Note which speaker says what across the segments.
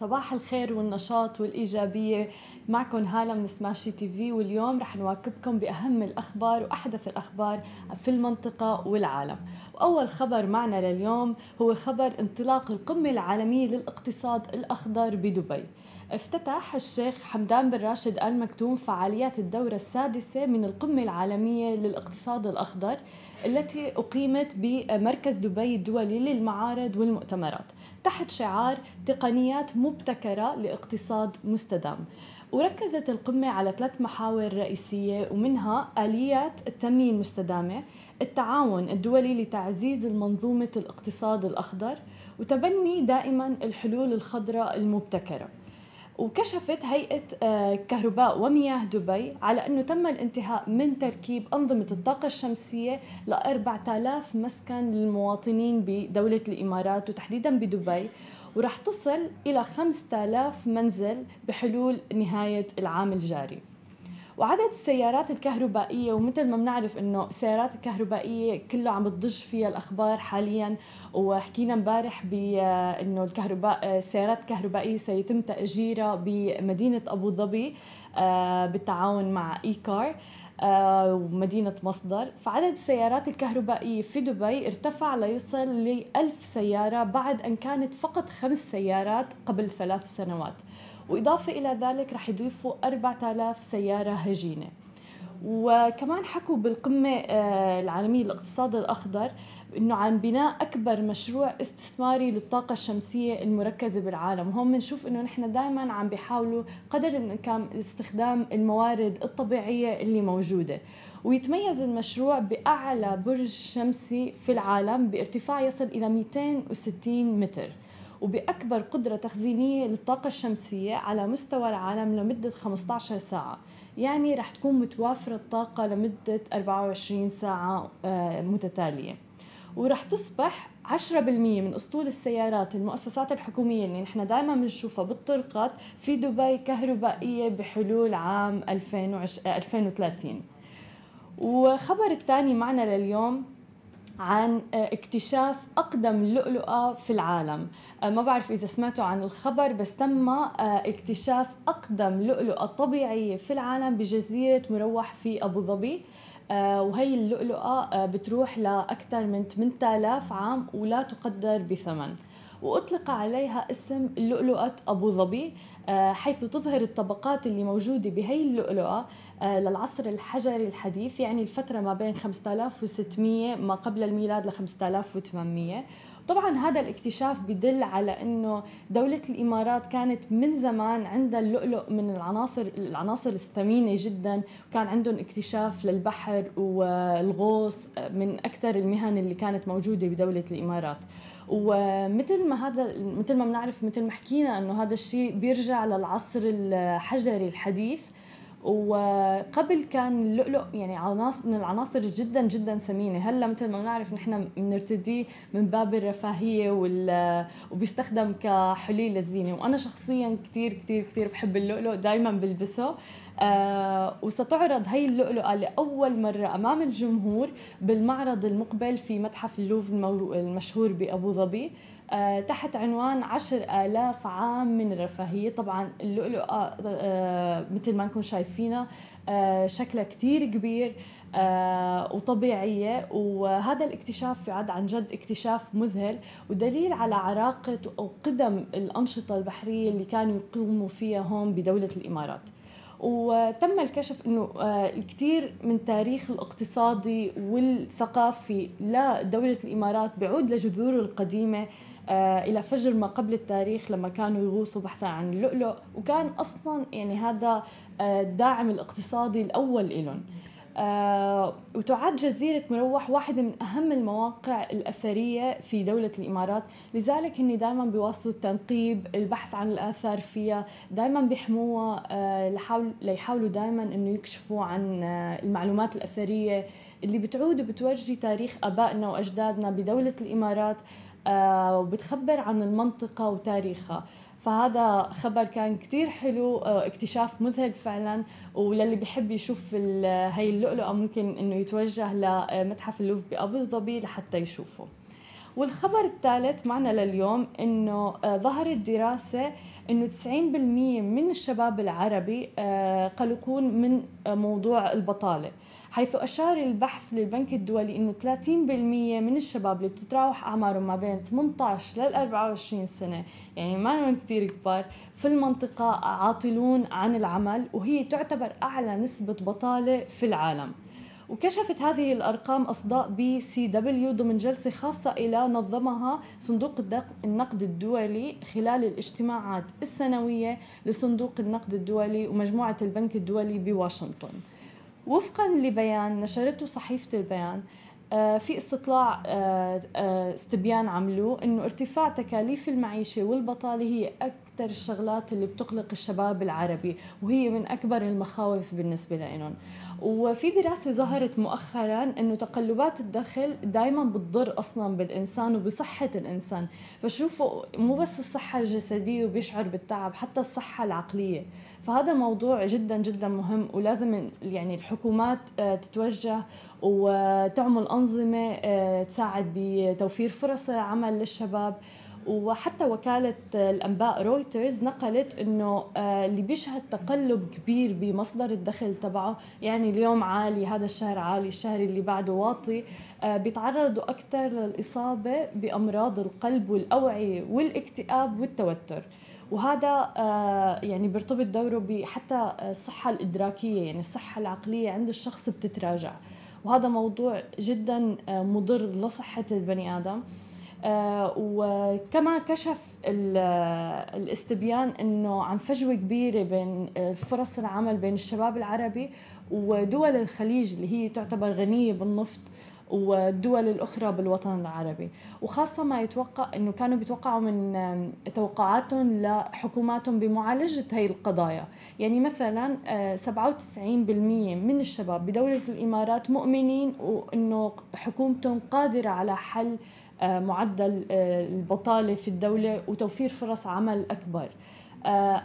Speaker 1: صباح الخير والنشاط والإيجابية. معكم هالة من سماشي تي في واليوم رح نواكبكم بأهم الأخبار وأحدث الأخبار في المنطقة والعالم. وأول خبر معنا لليوم هو خبر انطلاق القمة العالمية للاقتصاد الأخضر بدبي. افتتح الشيخ حمدان بن راشد آل مكتوم فعاليات الدورة السادسة من القمة العالمية للاقتصاد الأخضر التي أقيمت بمركز دبي الدولي للمعارض والمؤتمرات. تحت شعار تقنيات مبتكرة لاقتصاد مستدام. وركزت القمة على ثلاث محاور رئيسية ومنها آليات التنمية المستدامة التعاون الدولي لتعزيز المنظومة الاقتصاد الأخضر وتبني دائما الحلول الخضراء المبتكرة. وكشفت هيئة آه، كهرباء ومياه دبي على أنه تم الانتهاء من تركيب أنظمة الطاقة الشمسية ل 4000 مسكن للمواطنين بدولة الإمارات وتحديدا بدبي ورح تصل إلى 5000 منزل بحلول نهاية العام الجاري. وعدد السيارات الكهربائية ومثل ما بنعرف إنه السيارات الكهربائية كله عم بتضج فيها الأخبار حاليا. وحكينا امبارح بانه الكهرباء السيارات الكهربائية سيتم تأجيرها بمدينة أبو ظبي آه، بالتعاون مع ايكار آه، ومدينة مصدر. فعدد السيارات الكهربائية في دبي ارتفع ليصل ل 1000 سيارة بعد أن كانت فقط خمس سيارات قبل ثلاث سنوات. وإضافة إلى ذلك رح يضيفوا 4000 سيارة هجينة. وكمان حكوا بالقمة آه، العالمية للاقتصاد الأخضر إنه عن بناء أكبر مشروع استثماري للطاقة الشمسية المركزة بالعالم. وهون بنشوف إنه نحن دائما عم بيحاولوا قدر الإمكان استخدام الموارد الطبيعية اللي موجودة. ويتميز المشروع بأعلى برج شمسي في العالم بارتفاع يصل إلى 260 متر. وبأكبر قدرة تخزينية للطاقة الشمسية على مستوى العالم لمدة 15 ساعة. يعني رح تكون متوافرة الطاقة لمدة 24 ساعة آه، متتالية. ورح تصبح 10% من أسطول السيارات المؤسسات الحكومية اللي نحن دائما بنشوفها بالطرقات في دبي كهربائية بحلول عام 2030 وخبر الثاني معنا لليوم عن اكتشاف أقدم لؤلؤة في العالم. ما بعرف إذا سمعتوا عن الخبر بس تم اكتشاف أقدم لؤلؤة طبيعية في العالم بجزيرة مروح في أبو ظبي. آه، وهي اللؤلؤة آه، بتروح لأكثر من 8000 عام ولا تقدر بثمن. وأطلق عليها اسم لؤلؤة أبو ظبي آه، حيث تظهر الطبقات اللي موجودة بهي اللؤلؤة للعصر الحجري الحديث يعني الفترة ما بين 5600 ما قبل الميلاد ل 5800 طبعا هذا الاكتشاف بدل على إنه دولة الإمارات كانت من زمان عندها اللؤلؤ من العناصر العناصر الثمينة جدا وكان عندهم اكتشاف للبحر والغوص من أكثر المهن اللي كانت موجودة بدولة الإمارات. ومثل ما هذا مثل ما بنعرف مثل ما حكينا إنه هذا الشيء بيرجع للعصر الحجري الحديث. وقبل كان اللؤلؤ يعني عناصر من العناصر جدا جدا ثمينة. هلأ مثل ما بنعرف نحن بنرتديه من باب الرفاهية وال وبيستخدم كحلي للزينه وأنا شخصيا كثير كثير كثير بحب اللؤلؤ دائما بلبسه. آه وستعرض هي اللؤلؤة لأول مرة أمام الجمهور بالمعرض المقبل في متحف اللوف المشهور بأبو ظبي. تحت عنوان عشر آلاف عام من الرفاهية. طبعا اللؤلؤة آه مثل ما نكون شايفينها آه شكلها كتير كبير آه وطبيعية. وهذا الاكتشاف يعد عن جد اكتشاف مذهل. ودليل على عراقة وقدم الأنشطة البحرية اللي كانوا يقوموا فيها هون بدولة الإمارات. وتم الكشف إنه آه، الكثير من التاريخ الاقتصادي والثقافي لدولة الإمارات بيعود لجذوره القديمة آه، إلى فجر ما قبل التاريخ لما كانوا يغوصوا بحثا عن اللؤلؤ وكان أصلا يعني هذا آه، الداعم الاقتصادي الأول لهم آه وتعد جزيرة مروح واحدة من أهم المواقع الأثرية في دولة الإمارات. لذلك هني دائما بيواصلوا التنقيب البحث عن الآثار فيها دائما بيحموها آه ليحاولوا دائما أنه يكشفوا عن آه المعلومات الأثرية اللي بتعود وبتورجي تاريخ أبائنا وأجدادنا بدولة الإمارات آه وبتخبر عن المنطقة وتاريخها. فهذا خبر كان كتير حلو آه، اكتشاف مذهل فعلا. وللي بيحب يشوف هاي اللؤلؤة ممكن إنه يتوجه لمتحف اللوف بأبو ظبي لحتى يشوفه. والخبر الثالث معنا لليوم إنه آه، ظهرت دراسة إنه 90% من الشباب العربي آه، قلقون من موضوع البطالة. حيث أشار البحث للبنك الدولي أنه 30% من الشباب اللي بتتراوح أعمارهم ما بين 18 لل 24 سنة. يعني ما هم كثير كبار. في المنطقة عاطلون عن العمل وهي تعتبر أعلى نسبة بطالة في العالم. وكشفت هذه الأرقام أصداء بي سي دبليو ضمن جلسة خاصة اللي نظمها صندوق النقد الدولي خلال الاجتماعات السنوية لصندوق النقد الدولي ومجموعة البنك الدولي بواشنطن. وفقا لبيان نشرته صحيفة البيان آه، في استطلاع آه، آه، استبيان عملوه إنه ارتفاع تكاليف المعيشة والبطالة هي أكثر الشغلات اللي بتقلق الشباب العربي وهي من أكبر المخاوف بالنسبة لهم وفي دراسة ظهرت مؤخرا إنه تقلبات الدخل دائما بتضر أصلا بالإنسان وبصحة الإنسان. فشوفوا مو بس الصحة الجسدية وبيشعر بالتعب حتى الصحة العقلية. فهذا موضوع جدا جدا مهم ولازم يعني الحكومات تتوجه وتعمل أنظمة آه، تساعد بتوفير فرص العمل للشباب. وحتى وكالة الأنباء رويترز نقلت أنه آه، اللي بيشهد تقلب كبير بمصدر الدخل تبعه يعني اليوم عالي هذا الشهر عالي الشهر اللي بعده واطي آه، بيتعرضوا أكثر للإصابة بأمراض القلب والأوعية والاكتئاب والتوتر. وهذا يعني بيرتبط دوره بحتى الصحة الإدراكية يعني الصحة العقلية عند الشخص بتتراجع. وهذا موضوع جدا آه، مضر لصحة البني آدم. آه، وكما كشف الاستبيان إنه عن فجوة كبيرة بين آه، فرص العمل بين الشباب العربي ودول الخليج اللي هي تعتبر غنية بالنفط والدول الأخرى بالوطن العربي. وخاصة ما يتوقع أنه كانوا بيتوقعوا من توقعاتهم لحكوماتهم بمعالجة هي القضايا. يعني مثلا 97% آه، من الشباب بدولة الإمارات مؤمنين وأنه حكومتهم قادرة على حل آه، معدل آه، البطالة في الدولة وتوفير فرص عمل أكبر.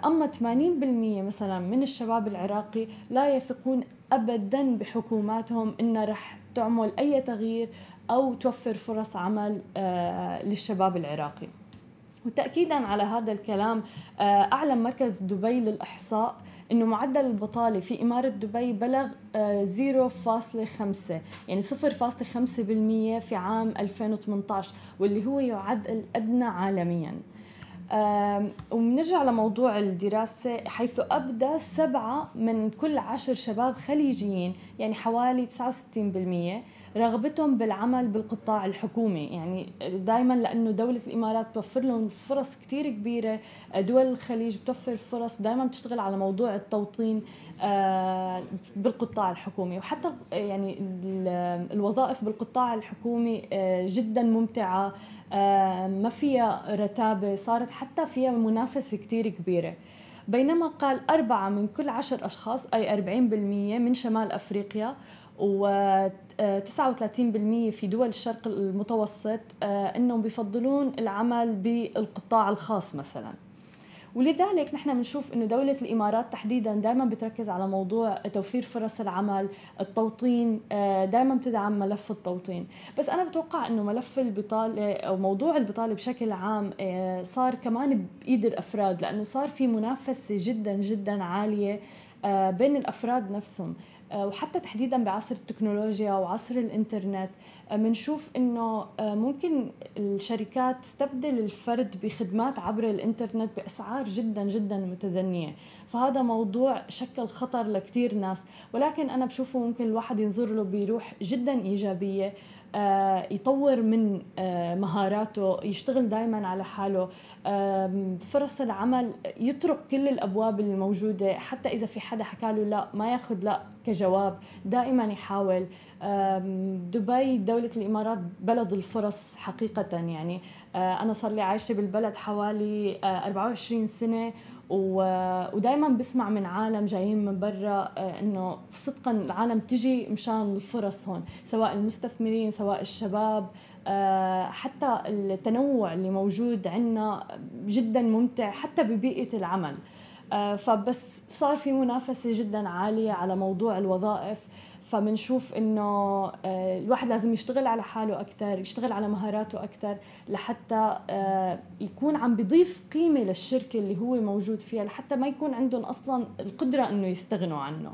Speaker 1: أما 80% مثلا من الشباب العراقي لا يثقون ابدا بحكوماتهم إنها رح تعمل أي تغيير أو توفر فرص عمل آه، للشباب العراقي. وتاكيدا على هذا الكلام آه، أعلن مركز دبي للإحصاء إنه معدل البطالة في إمارة دبي بلغ 0.5 آه، يعني 0.5% في عام 2018 واللي هو يعد الادنى عالميا. وبنرجع لموضوع الدراسة حيث أبدى سبعة من كل عشر شباب خليجيين يعني حوالي 69% رغبتهم بالعمل بالقطاع الحكومي. يعني دائما لأنه دولة الإمارات توفر لهم فرص كتير كبيرة. دول الخليج بتوفر فرص. دائما بتشتغل على موضوع التوطين آه، بالقطاع الحكومي. وحتى يعني الوظائف بالقطاع الحكومي آه، جدا ممتعة. آه، ما فيها رتابة. صارت حتى فيها منافسة كتير كبيرة. بينما قال أربعة من كل عشر أشخاص أي 40% من شمال أفريقيا و 39% في دول الشرق المتوسط إنهم بيفضلون العمل بالقطاع الخاص مثلا. ولذلك نحن بنشوف إنه دولة الإمارات تحديدا دائما بتركز على موضوع توفير فرص العمل، التوطين، آه، دائما بتدعم ملف التوطين، بس أنا بتوقع إنه ملف البطالة أو موضوع البطالة بشكل عام آه، صار كمان بإيد الأفراد لأنه صار في منافسة جدا جدا عالية آه، بين الأفراد نفسهم. آه، وحتى تحديدا بعصر التكنولوجيا وعصر الإنترنت بنشوف آه، إنه آه، ممكن الشركات تستبدل الفرد بخدمات عبر الإنترنت بأسعار جدا جدا متدنية. فهذا موضوع شكل خطر لكثير ناس ولكن أنا بشوفه ممكن الواحد ينظر له بروح جدا إيجابية. يطور من مهاراته يشتغل دائما على حاله. فرص العمل يترك كل الأبواب الموجودة. حتى إذا في حدا حكى له لا ما ياخذ لا كجواب دائما يحاول. دبي دولة الإمارات بلد الفرص حقيقة يعني. آه، أنا صار لي عايشة بالبلد حوالي 24 آه، سنة. ودائما بسمع من عالم جايين من برا آه، إنه صدقا العالم تجي مشان الفرص هون سواء المستثمرين سواء الشباب حتى التنوع اللي موجود عندنا جدا ممتع حتى ببيئة العمل. فبس صار في منافسة جدا عالية على موضوع الوظائف. فبنشوف إنه آه، الواحد لازم يشتغل على حاله أكثر يشتغل على مهاراته أكثر لحتى آه، يكون عم بيضيف قيمة للشركة اللي هو موجود فيها لحتى ما يكون عندهم أصلا القدرة إنه يستغنوا عنه.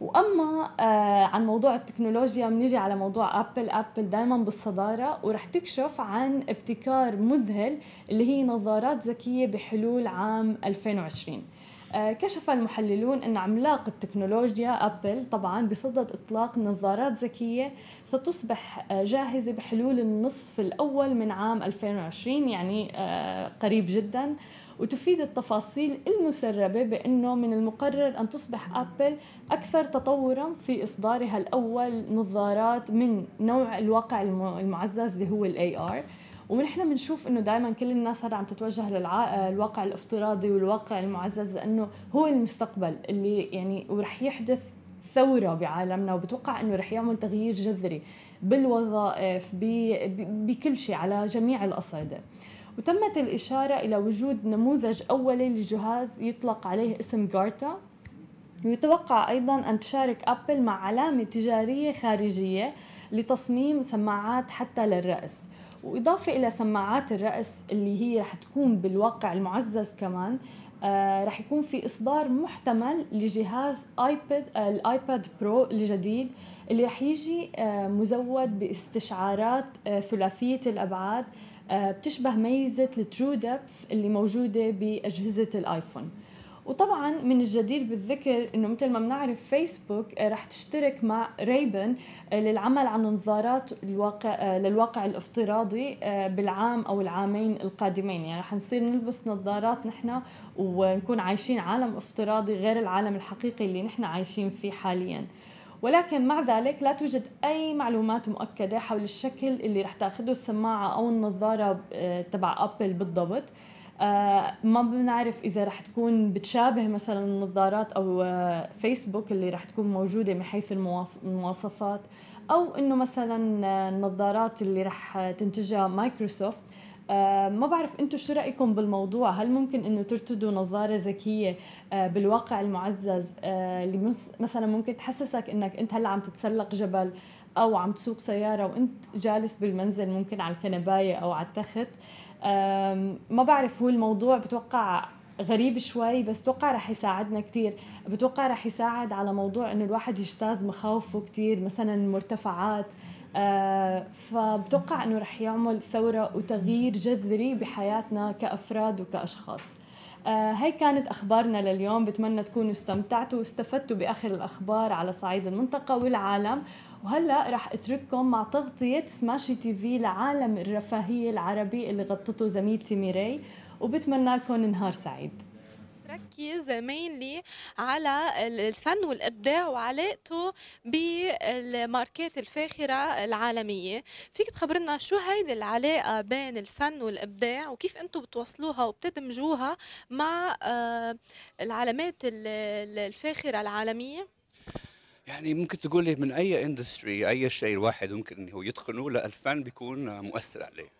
Speaker 1: وأما آه عن موضوع التكنولوجيا بنيجي على موضوع ابل ابل دائما بالصدارة ورح تكشف عن ابتكار مذهل اللي هي نظارات ذكية بحلول عام 2020 آه، كشف المحللون أن عملاق التكنولوجيا أبل طبعا بصدد إطلاق نظارات ذكية ستصبح آه، جاهزة بحلول النصف الأول من عام 2020 يعني آه، قريب جدا. وتفيد التفاصيل المسربة بأنه من المقرر أن تصبح أبل أكثر تطورا في إصدارها الأول نظارات من نوع الواقع المعزز اللي هو ال AR ونحن بنشوف إنه دائما كل الناس هذا عم تتوجه للواقع الافتراضي والواقع المعزز لأنه هو المستقبل اللي يعني ورح يحدث ثورة بعالمنا وبتوقع إنه رح يعمل تغيير جذري بالوظائف بكل شيء على جميع الأصعدة. وتمت الإشارة إلى وجود نموذج أولي لجهاز يطلق عليه اسم جارتا. ويتوقع أيضا أن تشارك أبل مع علامة تجارية خارجية لتصميم سماعات حتى للرأس. وإضافة إلى سماعات الرأس اللي هي رح تكون بالواقع المعزز كمان آه رح يكون في إصدار محتمل لجهاز آيباد آه الآيباد برو الجديد اللي رح يجي آه مزود باستشعارات آه ثلاثية الأبعاد آه بتشبه ميزة الترو ديبث اللي موجودة بأجهزة الآيفون. وطبعا من الجدير بالذكر إنه مثل ما بنعرف فيسبوك آه، رح تشترك مع ريبن آه، للعمل على نظارات الواقع آه، للواقع الافتراضي بالعام أو العامين القادمين. يعني رح نصير نلبس نظارات نحن ونكون عايشين عالم افتراضي غير العالم الحقيقي اللي نحن عايشين فيه حاليا. ولكن مع ذلك لا توجد أي معلومات مؤكدة حول الشكل اللي رح تأخذه السماعة أو النظارة تبع ابل بالضبط. ما بنعرف إذا رح تكون بتشابه مثلا النظارات أو آه، فيسبوك اللي رح تكون موجودة من حيث المواصفات أو إنه مثلا النظارات اللي رح تنتجها مايكروسوفت. آه، ما بعرف أنتم شو رأيكم بالموضوع؟ هل ممكن إنه ترتدوا نظارة ذكية بالواقع المعزز اللي مثلا ممكن تحسسك إنك أنت هلأ عم تتسلق جبل أو عم تسوق سيارة وأنت جالس بالمنزل ممكن على الكنباية أو على التخت؟ ما بعرف هو الموضوع بتوقع غريب شوي بس بتوقع رح يساعدنا كثير بتوقع رح يساعد على موضوع إنه الواحد يجتاز مخاوفه كثير مثلا المرتفعات آه فبتوقع إنه رح يعمل ثورة وتغيير جذري بحياتنا كأفراد وكأشخاص. آه هي كانت أخبارنا لليوم. بتمنى تكونوا استمتعتوا واستفدتوا بآخر الأخبار على صعيد المنطقة والعالم. وهلأ رح أترككم مع تغطية سماشي تي في لعالم الرفاهية العربي اللي غطته زميلتي ميري. وبتمنى لكم نهار سعيد.
Speaker 2: ركز مينلي على الفن والإبداع وعلاقته بالماركات الفاخرة العالمية. فيك تخبرنا شو هيدي العلاقة بين الفن والإبداع وكيف أنتم بتوصلوها وبتدمجوها مع آه، العلامات الفاخرة العالمية؟
Speaker 3: يعني ممكن تقولي من أي industry أي شيء الواحد ممكن انه يتقنه لأ الفن بيكون مؤثر عليه.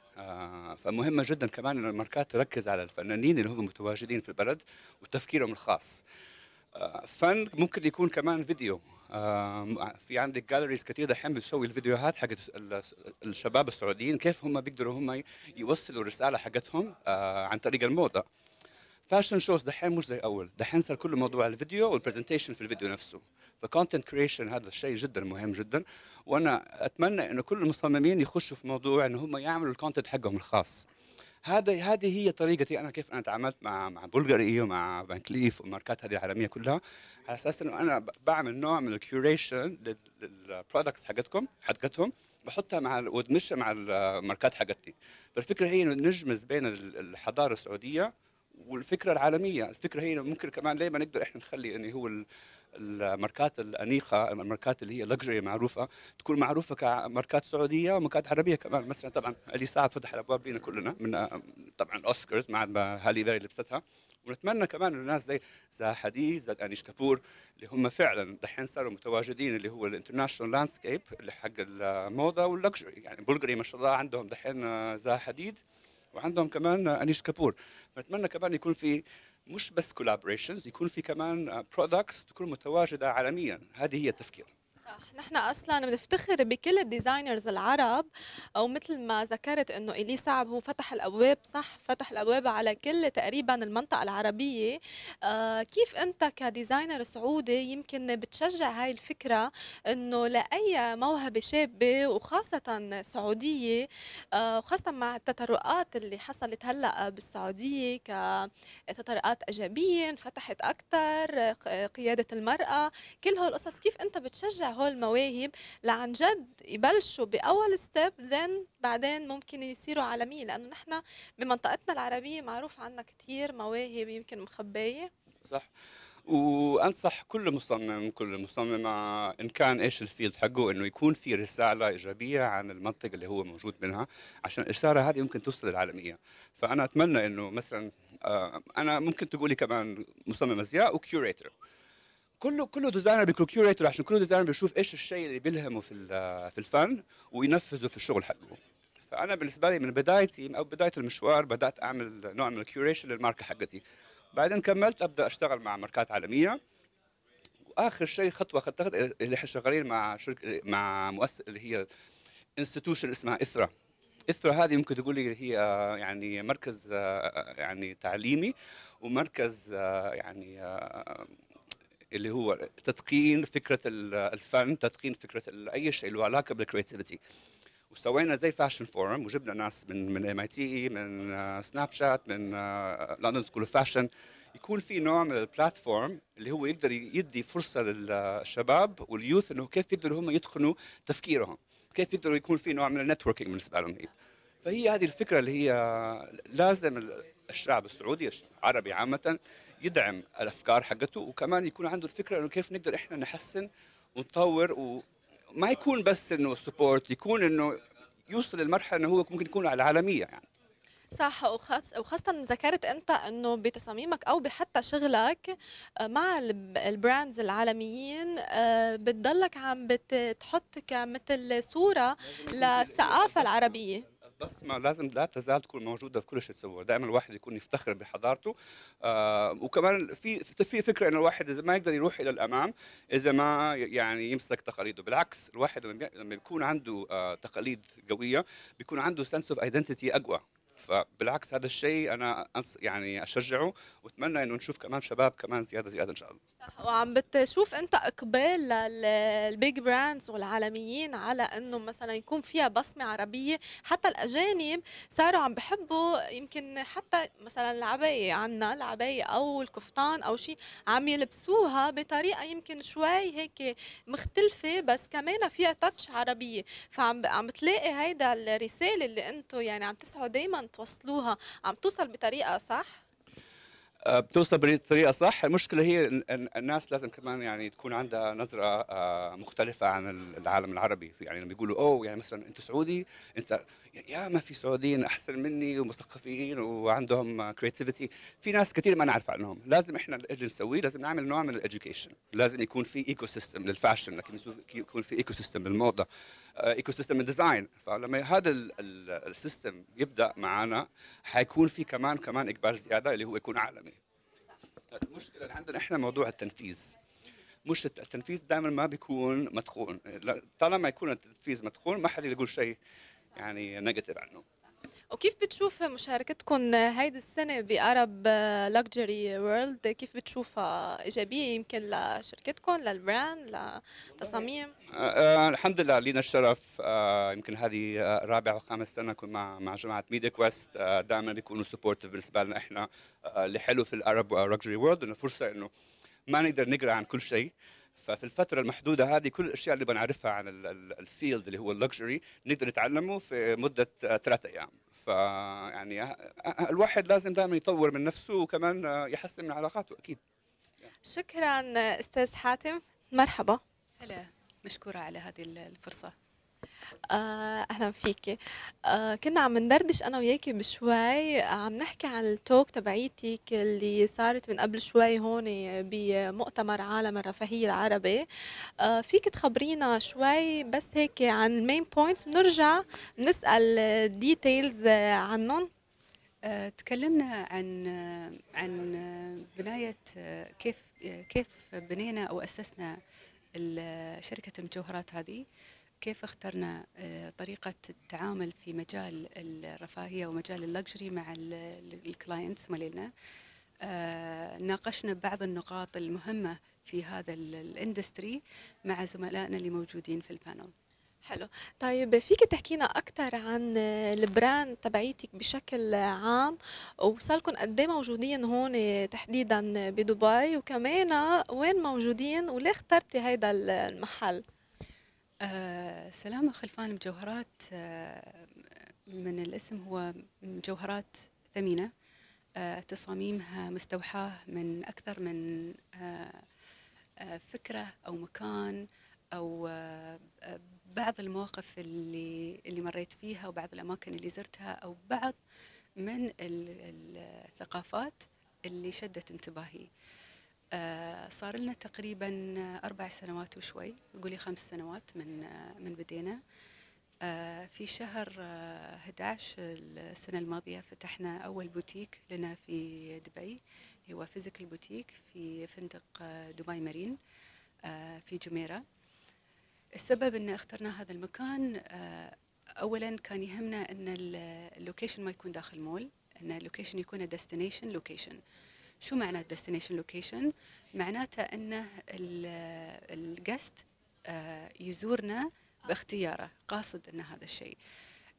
Speaker 3: فمهمة جدا كمان إن الماركات تركز على الفنانين اللي هم متواجدين في البلد وتفكيرهم الخاص. آه فن ممكن يكون كمان فيديو. آه في عندك galleries كثير دحين بتسوي الفيديوهات حقت الشباب السعوديين كيف هم بيقدروا هم يوصلوا الرسالة حقتهم آه عن طريق الموضة. fashion shows دحين مش زي اول دحين صار كله موضوع الفيديو وال presentation في الفيديو نفسه. ف content creation هذا الشيء جدا مهم جدا. وأنا أتمنى إنه كل المصممين يخشوا في موضوع إنه هم يعملوا ال content حقهم الخاص. هذا هذه هي طريقتي أنا كيف أنا تعاملت مع مع بلغاري ومع فان كليف والماركات هذه العالمية كلها. على أساس إنه أنا بعمل نوع من ال curation لل products حقتكم حقتهم بحطها مع وادمجها مع الماركات حقتي. فالفكرة هي إنه نمزج بين الحضارة السعودية والفكرة العالمية الفكرة هي ممكن كمان ليه ما نقدر إحنا نخلي إنه هو الماركات الأنيقة الماركات اللي هي luxury معروفة تكون معروفة كماركات سعودية وماركات عربية كمان. مثلا طبعا علي سعد فتح الأبواب لنا كلنا من طبعا أوسكارز مع هالي بيري لبستها ونتمنى كمان إنه الناس زي زا حديد زي أنيش كابور اللي هم فعلا دحين صاروا متواجدين اللي هو ال international landscape اللي حق الموضة وال luxury يعني بلغري ما شاء الله عندهم دحين زا حديد وعندهم كمان انيش كابور. فنتمنى كمان يكون في مش بس collaborations يكون في كمان products تكون متواجدة عالميا. هذه هي التفكير.
Speaker 2: صح. نحن أصلا بنفتخر بكل ال designers العرب أو مثل ما ذكرت إنه الي صعب هو فتح الأبواب صح؟ فتح الأبواب على كل تقريبا المنطقة العربية. آه كيف أنت ك designer سعودي يمكن بتشجع هاي الفكرة إنه لأي موهبة شابة وخاصة سعودية آه وخاصة مع التطورات اللي حصلت هلأ بالسعودية كتطورات إيجابية انفتحت أكثر قيادة المرأة كل هول القصص كيف أنت بتشجع هول المواهب لعنجد يبلشوا بأول step then بعدين ممكن يصيروا عالميين لأنه نحن بمنطقتنا العربية معروف عنا كثير مواهب يمكن مخبية.
Speaker 3: صح. وأنصح كل مصمم كل مصممه إن كان إيش ال field حقه إنه يكون في رسالة إيجابية عن المنطقة اللي هو موجود منها عشان الرساله هذه ممكن توصل للعالمية. فأنا أتمنى إنه مثلا آه، أنا ممكن تقولي كمان مصمم أزياء و curator كله كله designer بيكون curator عشان كل designer بيشوف إيش الشيء اللي بيلهمه في في الفن وينفذه في الشغل حقه. فأنا بالنسبة لي من بدايتي أو بداية المشوار بدأت أعمل نوع من ال curation للماركة حقتي. بعدين كملت أبدأ أشتغل مع ماركات عالمية. وآخر شيء خطوة أخذتها اللي إحنا شغالين مع شركه مع مؤسسه اللي هي institution اسمها إثرا. إثرا هذه ممكن تقولي هي يعني مركز يعني تعليمي ومركز يعني اللي هو تدقين فكرة الفن تدقين فكرة أي شيء له علاقة بال creativity وسوينا زي fashion forum وجبنا ناس من من MIT من Snapchat من London School of Fashion يكون في نوع من ال platform اللي هو يقدر يدي فرصة للشباب وال youth إنه كيف يقدروا هم يتقنوا تفكيرهم كيف يقدروا يكون في نوع من ال networking بالنسبة لهم. هي فهي هذه الفكرة اللي هي لازم الشعب السعودي العربي عامة يدعم الأفكار حقته وكمان يكون عنده الفكرة إنه كيف نقدر إحنا نحسن ونطور وما يكون بس إنه support يكون إنه يوصل للمرحلة إنه هو ممكن يكون على العالمية يعني.
Speaker 2: صح وخاص وخاصة ذكرت أنت أنه بتصاميمك أو بحتى شغلك آه، مع ال brands العالميين آه، بتضلك عم بتحط كمثل صورة للثقافة العربية.
Speaker 3: البصمه لازم لا تزال تكون موجودة في كل شيء تسويه دائما الواحد يكون يفتخر بحضارته. آه وكمان في في فكرة انه الواحد إذا ما يقدر يروح إلى الأمام إذا ما يعني يمسك تقاليده. بالعكس الواحد لما يكون عنده آه تقاليد قوية بيكون عنده sense of identity أقوى. فبالعكس هذا الشيء أنا يعني أشجعه وأتمنى إنه نشوف كمان شباب كمان زيادة زيادة إن شاء الله.
Speaker 2: صح وعم بتشوف أنت إقبال للبيج براندز والعالميين على إنه مثلا يكون فيها بصمة عربية. حتى الأجانب صاروا عم بحبوا يمكن حتى مثلا العباية عنا العباية أو الكفتان أو شيء عم يلبسوها بطريقة يمكن شوي هيك مختلفة بس كمان فيها تاتش عربية. فعم عم بتلاقي هيدا الرسالة اللي أنتم يعني عم تسعوا دائما توصلوها. عم توصل بطريقة صح؟
Speaker 3: بتوصل بطريقه صح. المشكلة هي الناس لازم كمان يعني تكون عندها نظرة آه، مختلفة عن العالم العربي. يعني لما يقولوا أوه يعني مثلا أنت سعودي أنت يا ما في سعوديين أحسن مني ومثقفين وعندهم creativity في ناس كثير ما نعرف عنهم. لازم إحنا اللي نسويه لازم نعمل نوع من ال education لازم يكون في ecosystem لل fashion لكن يكون في ecosystem للموضة ecosystem ال design فلما هذا ال system يبدأ معنا حيكون في كمان كمان إقبال زيادة اللي هو يكون عالمي. المشكلة اللي عندنا إحنا موضوع التنفيذ. مش التنفيذ دائما ما بيكون متقون طالما يكون التنفيذ متقون ما حد يقول شيء يعني negative عنه.
Speaker 2: وكيف بتشوف مشاركتكم هيدي السنة ب Arab Luxury World كيف بتشوفها إيجابية يمكن لشركتكم لل brand لتصاميم؟
Speaker 3: آه آه الحمد لله لينا الشرف. آه يمكن هذه رابع وخامس سنة نكون مع مع جماعة ميديا كويست آه دائما بيكونوا supportive بالنسبة لنا إحنا. آه اللي حلو في ال Arab Luxury World إنه فرصة إنه ما نقدر نقرأ عن كل شيء. ففي الفترة المحدودة هذه كل الأشياء اللي بنعرفها عن ال field اللي هو ال luxury نقدر نتعلمه في مدة ثلاثة أيام. فيعني الواحد لازم دائما يطور من نفسه وكمان يحسن من علاقاته أكيد.
Speaker 2: شكرا أستاذ حاتم. مرحبا.
Speaker 4: هلا مشكورة على هذه الفرصة.
Speaker 2: آه، أهلا فيك. آه كنا عم ندردش أنا وياكي بشوي عم نحكي عن ال talk تبعيتك اللي صارت من قبل شوي هون بمؤتمر عالم الرفاهية العربي. آه فيك تخبرينا شوي بس هيك عن ال main points بنرجع نسأل details عنهم.
Speaker 4: آه، تكلمنا عن عن بناية كيف كيف بنينا أو أسسنا ال- شركة المجوهرات هذه. كيف اخترنا آه، طريقة التعامل في مجال الرفاهية ومجال ال luxury مع ال clients مالنا آه، ناقشنا بعض النقاط المهمة في هذا ال- industry مع زملائنا اللي موجودين في ال panel
Speaker 2: حلو. طيب فيك تحكينا أكثر عن البراند تبعيتك بشكل عام؟ وصاركم قد إيه موجودين هون تحديدا بدبي؟ وكمان وين موجودين؟ وليه اخترتي هيدا المحل؟
Speaker 4: آه، سلامة خلفان مجوهرات آه، من الاسم هو مجوهرات ثمينة. آه، تصاميمها مستوحاة من أكثر من فكرة أو مكان أو بعض المواقف اللي اللي مريت فيها وبعض الأماكن اللي زرتها أو بعض من ال- ال- الثقافات اللي شدت انتباهي. صار لنا تقريبا أربع سنوات وشوي. يقولي خمس سنوات من آه، من بدينا. آه، في شهر آه، 11 السنة الماضية فتحنا أول بوتيك لنا في دبي هو physical boutique في فندق آه، دبي مارين آه، في جميرة. السبب إن اخترنا هذا المكان آه، اولا كان يهمنا ال- location ما يكون داخل مول إن ال location يكون destination location شو معنى destination location؟ معناته ان ال guest يزورنا باختياره قاصد إن هذا الشيء.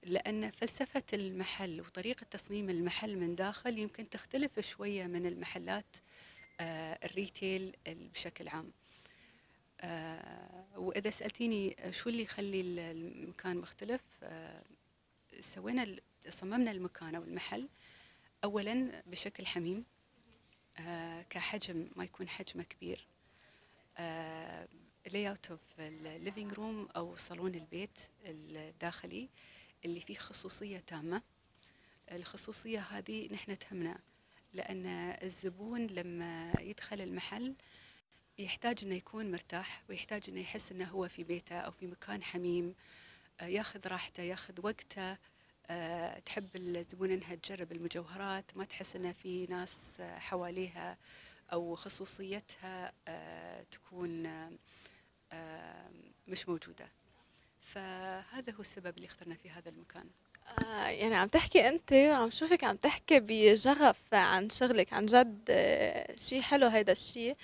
Speaker 4: لأن فلسفة المحل وطريقة تصميم المحل من داخل يمكن تختلف شوية من المحلات آه، ال retail بشكل عام. آه، وإذا سألتيني شو اللي يخلي ال- المكان مختلف آه، سوينا صممنا المكان أو المحل اولا بشكل حميم. آه، كحجم ما يكون حجمه كبير. layout of ال living room أو صالون البيت الداخلي اللي فيه خصوصية تامة. الخصوصية هذه نحن تهمنا لأن الزبون لما يدخل المحل يحتاج إنه يكون مرتاح ويحتاج إنه يحس إنه هو في بيته أو في مكان حميم. آه، ياخذ راحته ياخذ وقته. آه، تحب الزبون إنها تجرب المجوهرات ما تحس إنه في ناس حواليها أو خصوصيتها آه، تكون آه، مش موجودة. فهذا هو السبب اللي اخترنا في هذا المكان.
Speaker 2: آه يعني عم تحكي أنت وعم شوفك عم تحكي بشغف عن شغلك عن جد آه شيء حلو هيدا الشيء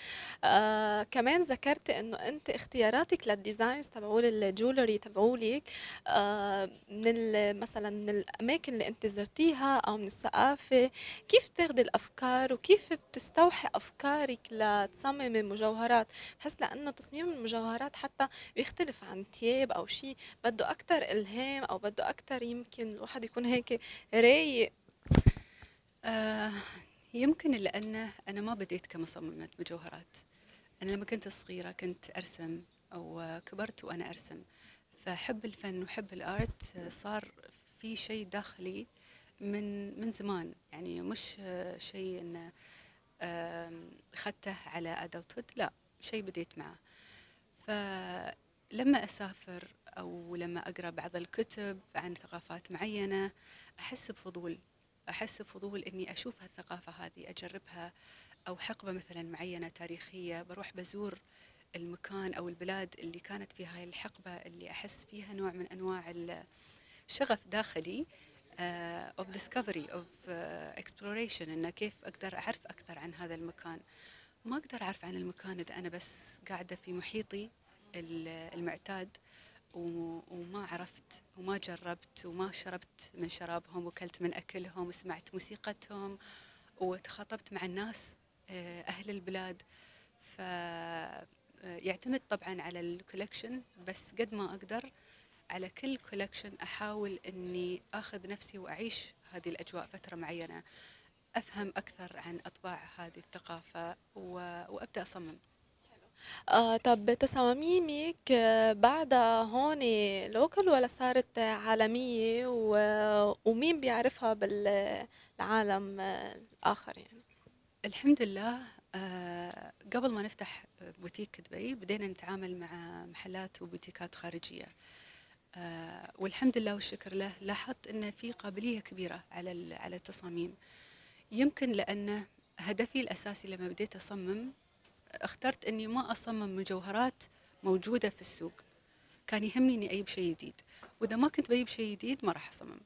Speaker 2: آه كمان ذكرتي إنه أنت اختياراتك لل designs تبعول ال jewelry تبعولك آه من مثلا من الأماكن اللي أنت زرتيها أو من الثقافة. كيف بتاخدي الأفكار وكيف بتستوحي أفكارك لتصممي مجوهرات بحس لأنه تصميم المجوهرات حتى بيختلف عن ثياب أو شيء بده أكثر إلهام أو بده أكثر يمكن الواحد يكون هيك رايق.
Speaker 4: آه يمكن لأن أنا ما بديت كمصممة مجوهرات. أنا لما كنت صغيرة كنت أرسم أو كبرت وأنا أرسم. فحب الفن وحب الآرت صار في شيء داخلي من من زمان. يعني مش شيء إنه أخذته على أدلتود لا شيء بديت معه. فلما أسافر أو لما أقرأ بعض الكتب عن ثقافات معينة أحس بفضول أحس بفضول إني أشوف هالثقافة هذه أجربها أو حقبة مثلا معينة تاريخية. بروح بزور المكان أو البلاد اللي كانت في هاي الحقبة اللي أحس فيها نوع من أنواع الشغف داخلي آه، of discovery of uh, exploration إنه كيف أقدر أعرف أكثر عن هذا المكان. ما أقدر أعرف عن المكان إذا أنا بس قاعدة في محيطي ال- المعتاد. وما عرفت وما جربت وما شربت من شرابهم وكلت من أكلهم وسمعت موسيقتهم وتخاطبت مع الناس آه، أهل البلاد. ف آه، يعتمد طبعا على الكولكشن بس قد ما أقدر على كل collection أحاول أني أخذ نفسي وأعيش هذه الأجواء فترة معينة أفهم أكثر عن أطباع هذه الثقافة وأبدأ أصمم.
Speaker 2: آه طب تصاميمك بعدها هون local ولا صارت عالمية؟ و- ومين بيعرفها بالعالم الآخر يعني؟
Speaker 4: الحمد لله آه، قبل ما نفتح بوتيك دبي بدينا نتعامل مع محلات وبوتيكات خارجية. آه، والحمد لله والشكر له لاحظت أن في قابلية كبيرة على ال- على التصاميم. يمكن لأن هدفي الأساسي لما بديت أصمم اخترت أني ما أصمم مجوهرات موجودة في السوق. كان يهمني إني أجيب شيء جديد. وإذا ما كنت بجيب شيء جديد ما راح أصمم.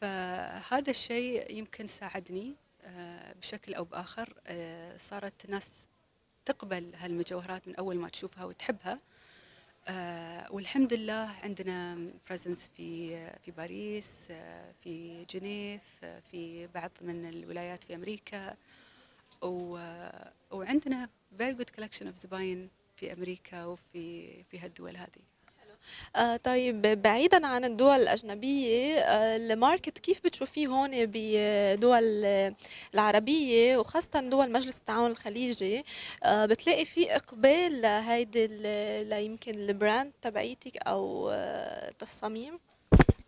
Speaker 4: فهذا الشيء يمكن ساعدني آه، بشكل أو بآخر آه، صارت الناس تقبل هالمجوهرات من أول ما تشوفها وتحبها. آه، والحمد لله عندنا بريزنس في في باريس في جنيف في بعض من الولايات في أمريكا. وعندنا very good collection of زباين في أمريكا وفي في هالدول هذه.
Speaker 2: آه طيب بعيدا عن الدول الأجنبية آه ال market كيف بتشوفيه هون بدول العربية وخاصة دول مجلس التعاون الخليجي؟ آه بتلاقي في إقبال لهيدي ليمكن ال brand تبعيتك أو آه تصاميم؟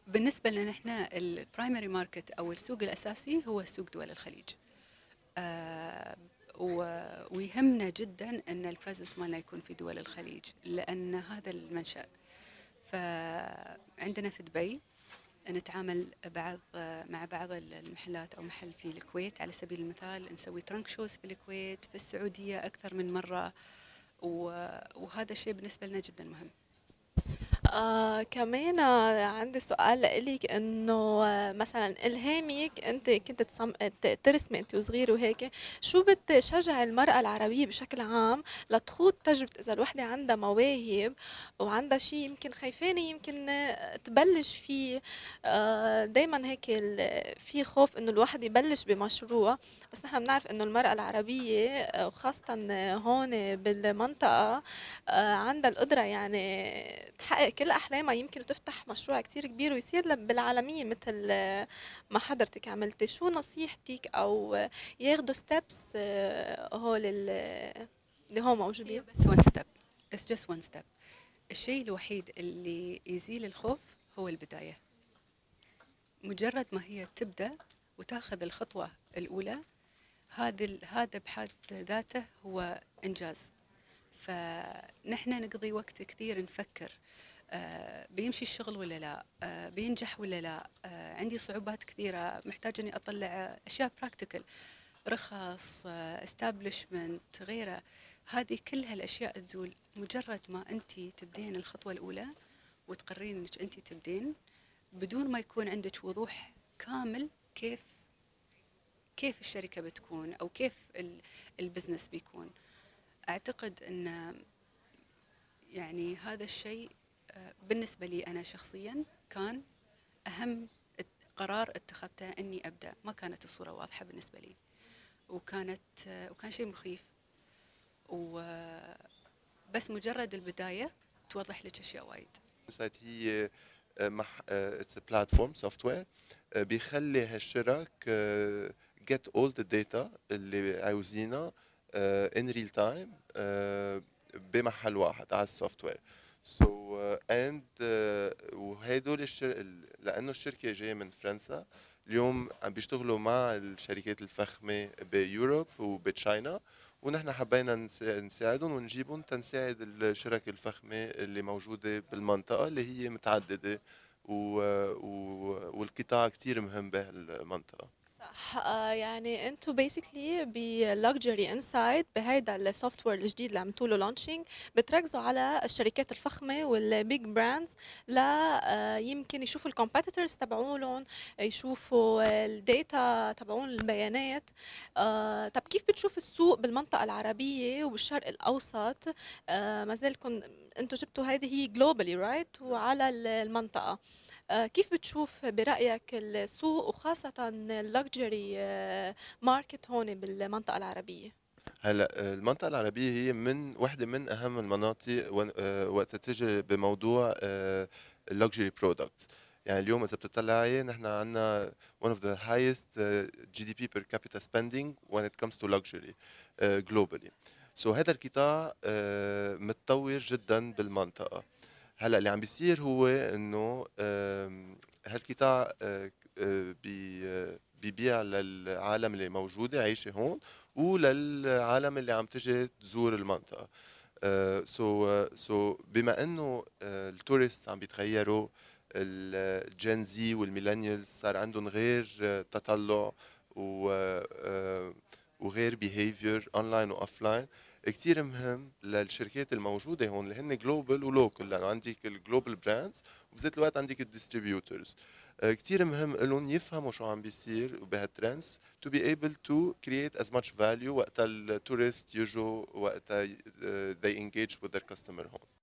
Speaker 4: بالنسبة لنا إحنا ال primary market أو السوق الأساسي هو سوق دول الخليج. آه ويهمنا جدا إن ال presence مالنا يكون في دول الخليج لأن هذا المنشأ. فعندنا في دبي نتعامل بعض مع بعض المحلات أو محل في الكويت. على سبيل المثال نسوي ترنك شوز في الكويت في السعودية أكثر من مرة. وهذا الشيء بالنسبة لنا جدا مهم.
Speaker 2: آه كمان عندي سؤال لإلك إنه مثلا إلهامك أنت كنت تصم... ترسمي أنت وصغيرة وهيك شو بتشجع المرأة العربية بشكل عام لتخوض تجربة إذا الوحدة عندها مواهب وعندها شيء يمكن خايفانة يمكن تبلش فيه؟ آه دايما هيك في خوف إنه الواحد يبلش بمشروع بس نحن بنعرف إنه المرأة العربية آه، وخاصة هون بالمنطقة آه، عندها القدرة يعني تحقق كل احلامها يمكن تفتح مشروع كتير كبير ويصير بالعالمية مثل ما حضرتك عملتي شو نصيحتك أو ياخذوا steps آه، هول اللي هو موجودين؟
Speaker 4: بس one step it's just one step الشيء الوحيد اللي يزيل الخوف هو البداية. مجرد ما هي تبدأ وتاخذ الخطوة الأولى هذا هذا بحد ذاته هو إنجاز. فنحن نقضي وقت كثير نفكر آه، بيمشي الشغل ولا لا؟ آه، بينجح ولا لا؟ آه، عندي صعوبات كثيرة محتاج أني أطلع أشياء practical رخص establishment غيره هذه كل هالأشياء تزول مجرد ما أنت تبدين الخطوة الأولى وتقررين أنك أنت تبدين بدون ما يكون عندك وضوح كامل كيف كيف الشركة بتكون أو كيف ال business بيكون. أعتقد أن يعني هذا الشيء بالنسبة لي أنا شخصيا كان أهم قرار اتخذته أني أبدأ. ما كانت الصورة واضحة بالنسبة لي. وكانت وكان شيء مخيف. وبس مجرد البداية توضح لك أشياء وايد.
Speaker 5: هي مح it's platform software بيخلي هالشرك get all the data اللي عاوزينها in real time بمحل واحد على ال software so and وهدول الشر... لأنه الشركة جاية من فرنسا اليوم عم بيشتغلوا مع الشركات الفخمة بيوروب وبتشاينا ونحن حبينا نساعدهم ونجيبهم تنساعد الشركة الفخمة اللي موجودة بالمنطقة اللي هي متعددة و... و... والقطاع كتير مهم بهالمنطقة.
Speaker 2: صح. آه يعني أنتم basically ب Luxury Inside بهيدا ال software الجديد اللي عملتوا له launching بتركزوا على الشركات الفخمة وال big brands لا يمكن يشوفوا ال competitors تبعولهم يشوفوا ال data تبعون البيانات. آه طب كيف بتشوف السوق بالمنطقة العربية وبالشرق الأوسط؟ آه ما زالكم أنتم جبتوا هذه هي globally right وعلى المنطقة. آه، كيف بتشوف برأيك السوق وخاصة ال luxury market هون بالمنطقة العربية؟
Speaker 5: هلا المنطقة العربية هي من وحدة من أهم المناطق آه، وقت تجي بموضوع ال luxury آه، products يعني اليوم إذا بتطلعي نحن عندنا one of the highest GDP per capita spending when it comes to luxury globally. so هذا القطاع متطور جدا بالمنطقة. هلأ اللي عم بيصير هو إنه هالقطاع آه، آه، بيبيع للعالم اللي موجودة عايشه هون وللعالم اللي عم تجي تزور المنطقة. so so بما إنه آه، ال tourists عم بيتغيروا ال Gen Z وال millennials صار عندهم غير تطلع وغير behavior online و offline كتير مهم للشركات الموجودة هون اللي هن global و local لأنه عندك ال global brands وبذات الوقت عندك ال distributors كتير مهم لهم يفهموا شو عم بيصير بهال trends to be able to create as much value وقتها التورست يجوا وقتها they engage with their customer هون.